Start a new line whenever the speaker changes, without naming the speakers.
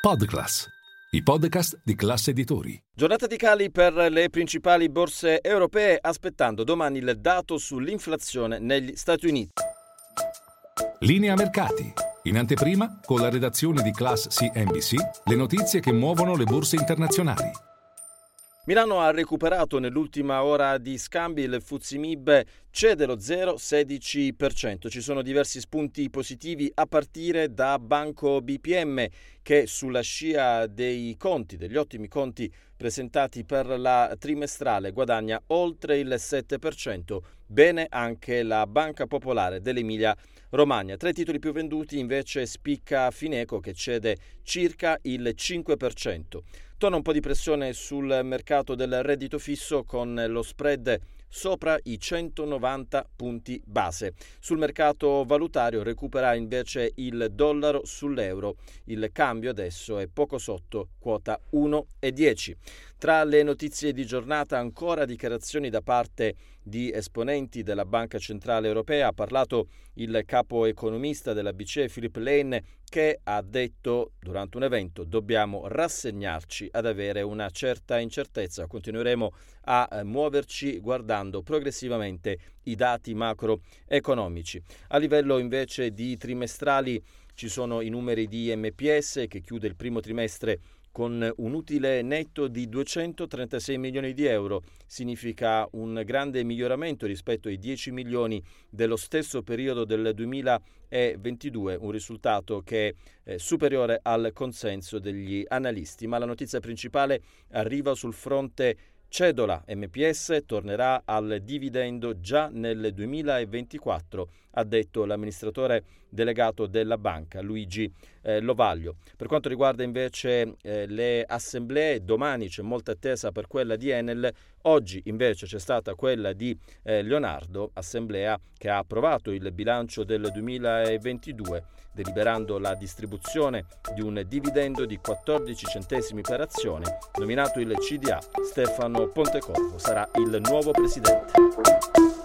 Podclass, i podcast di classe editori.
Giornata di cali per le principali borse europee, aspettando domani il dato sull'inflazione negli Stati Uniti.
Linea mercati. In anteprima, con la redazione di Class CNBC, le notizie che muovono le borse internazionali.
Milano ha recuperato nell'ultima ora di scambi, il Fuzimib cede lo 0,16%. Ci sono diversi spunti positivi a partire da Banco BPM che sulla scia dei conti, degli ottimi conti presentati per la trimestrale guadagna oltre il 7%. Bene anche la Banca Popolare dell'Emilia Romagna. Tra i titoli più venduti invece spicca Fineco che cede circa il 5%. Torna un po' di pressione sul mercato del reddito fisso con lo spread sopra i 190 punti base. Sul mercato valutario recupera invece il dollaro sull'euro. Il cambio adesso è poco sotto quota 1,10. Tra le notizie di giornata ancora dichiarazioni da parte di esponenti della Banca Centrale Europea. Ha parlato il capo economista della BCE Philip Lane che ha detto durante un evento dobbiamo rassegnarci ad avere una certa incertezza. Continueremo a eh, muoverci guardando progressivamente i dati macroeconomici. A livello invece di trimestrali ci sono i numeri di MPS che chiude il primo trimestre con un utile netto di 236 milioni di euro. Significa un grande miglioramento rispetto ai 10 milioni dello stesso periodo del 2022, un risultato che è superiore al consenso degli analisti. Ma la notizia principale arriva sul fronte Cedola MPS tornerà al dividendo già nel 2024, ha detto l'amministratore delegato della banca Luigi eh, Lovaglio. Per quanto riguarda invece eh, le assemblee, domani c'è molta attesa per quella di Enel, oggi invece c'è stata quella di eh, Leonardo, assemblea che ha approvato il bilancio del 2022 deliberando la distribuzione di un dividendo di 14 centesimi per azione, nominato il CDA Stefano Pontecorvo sarà il nuovo presidente.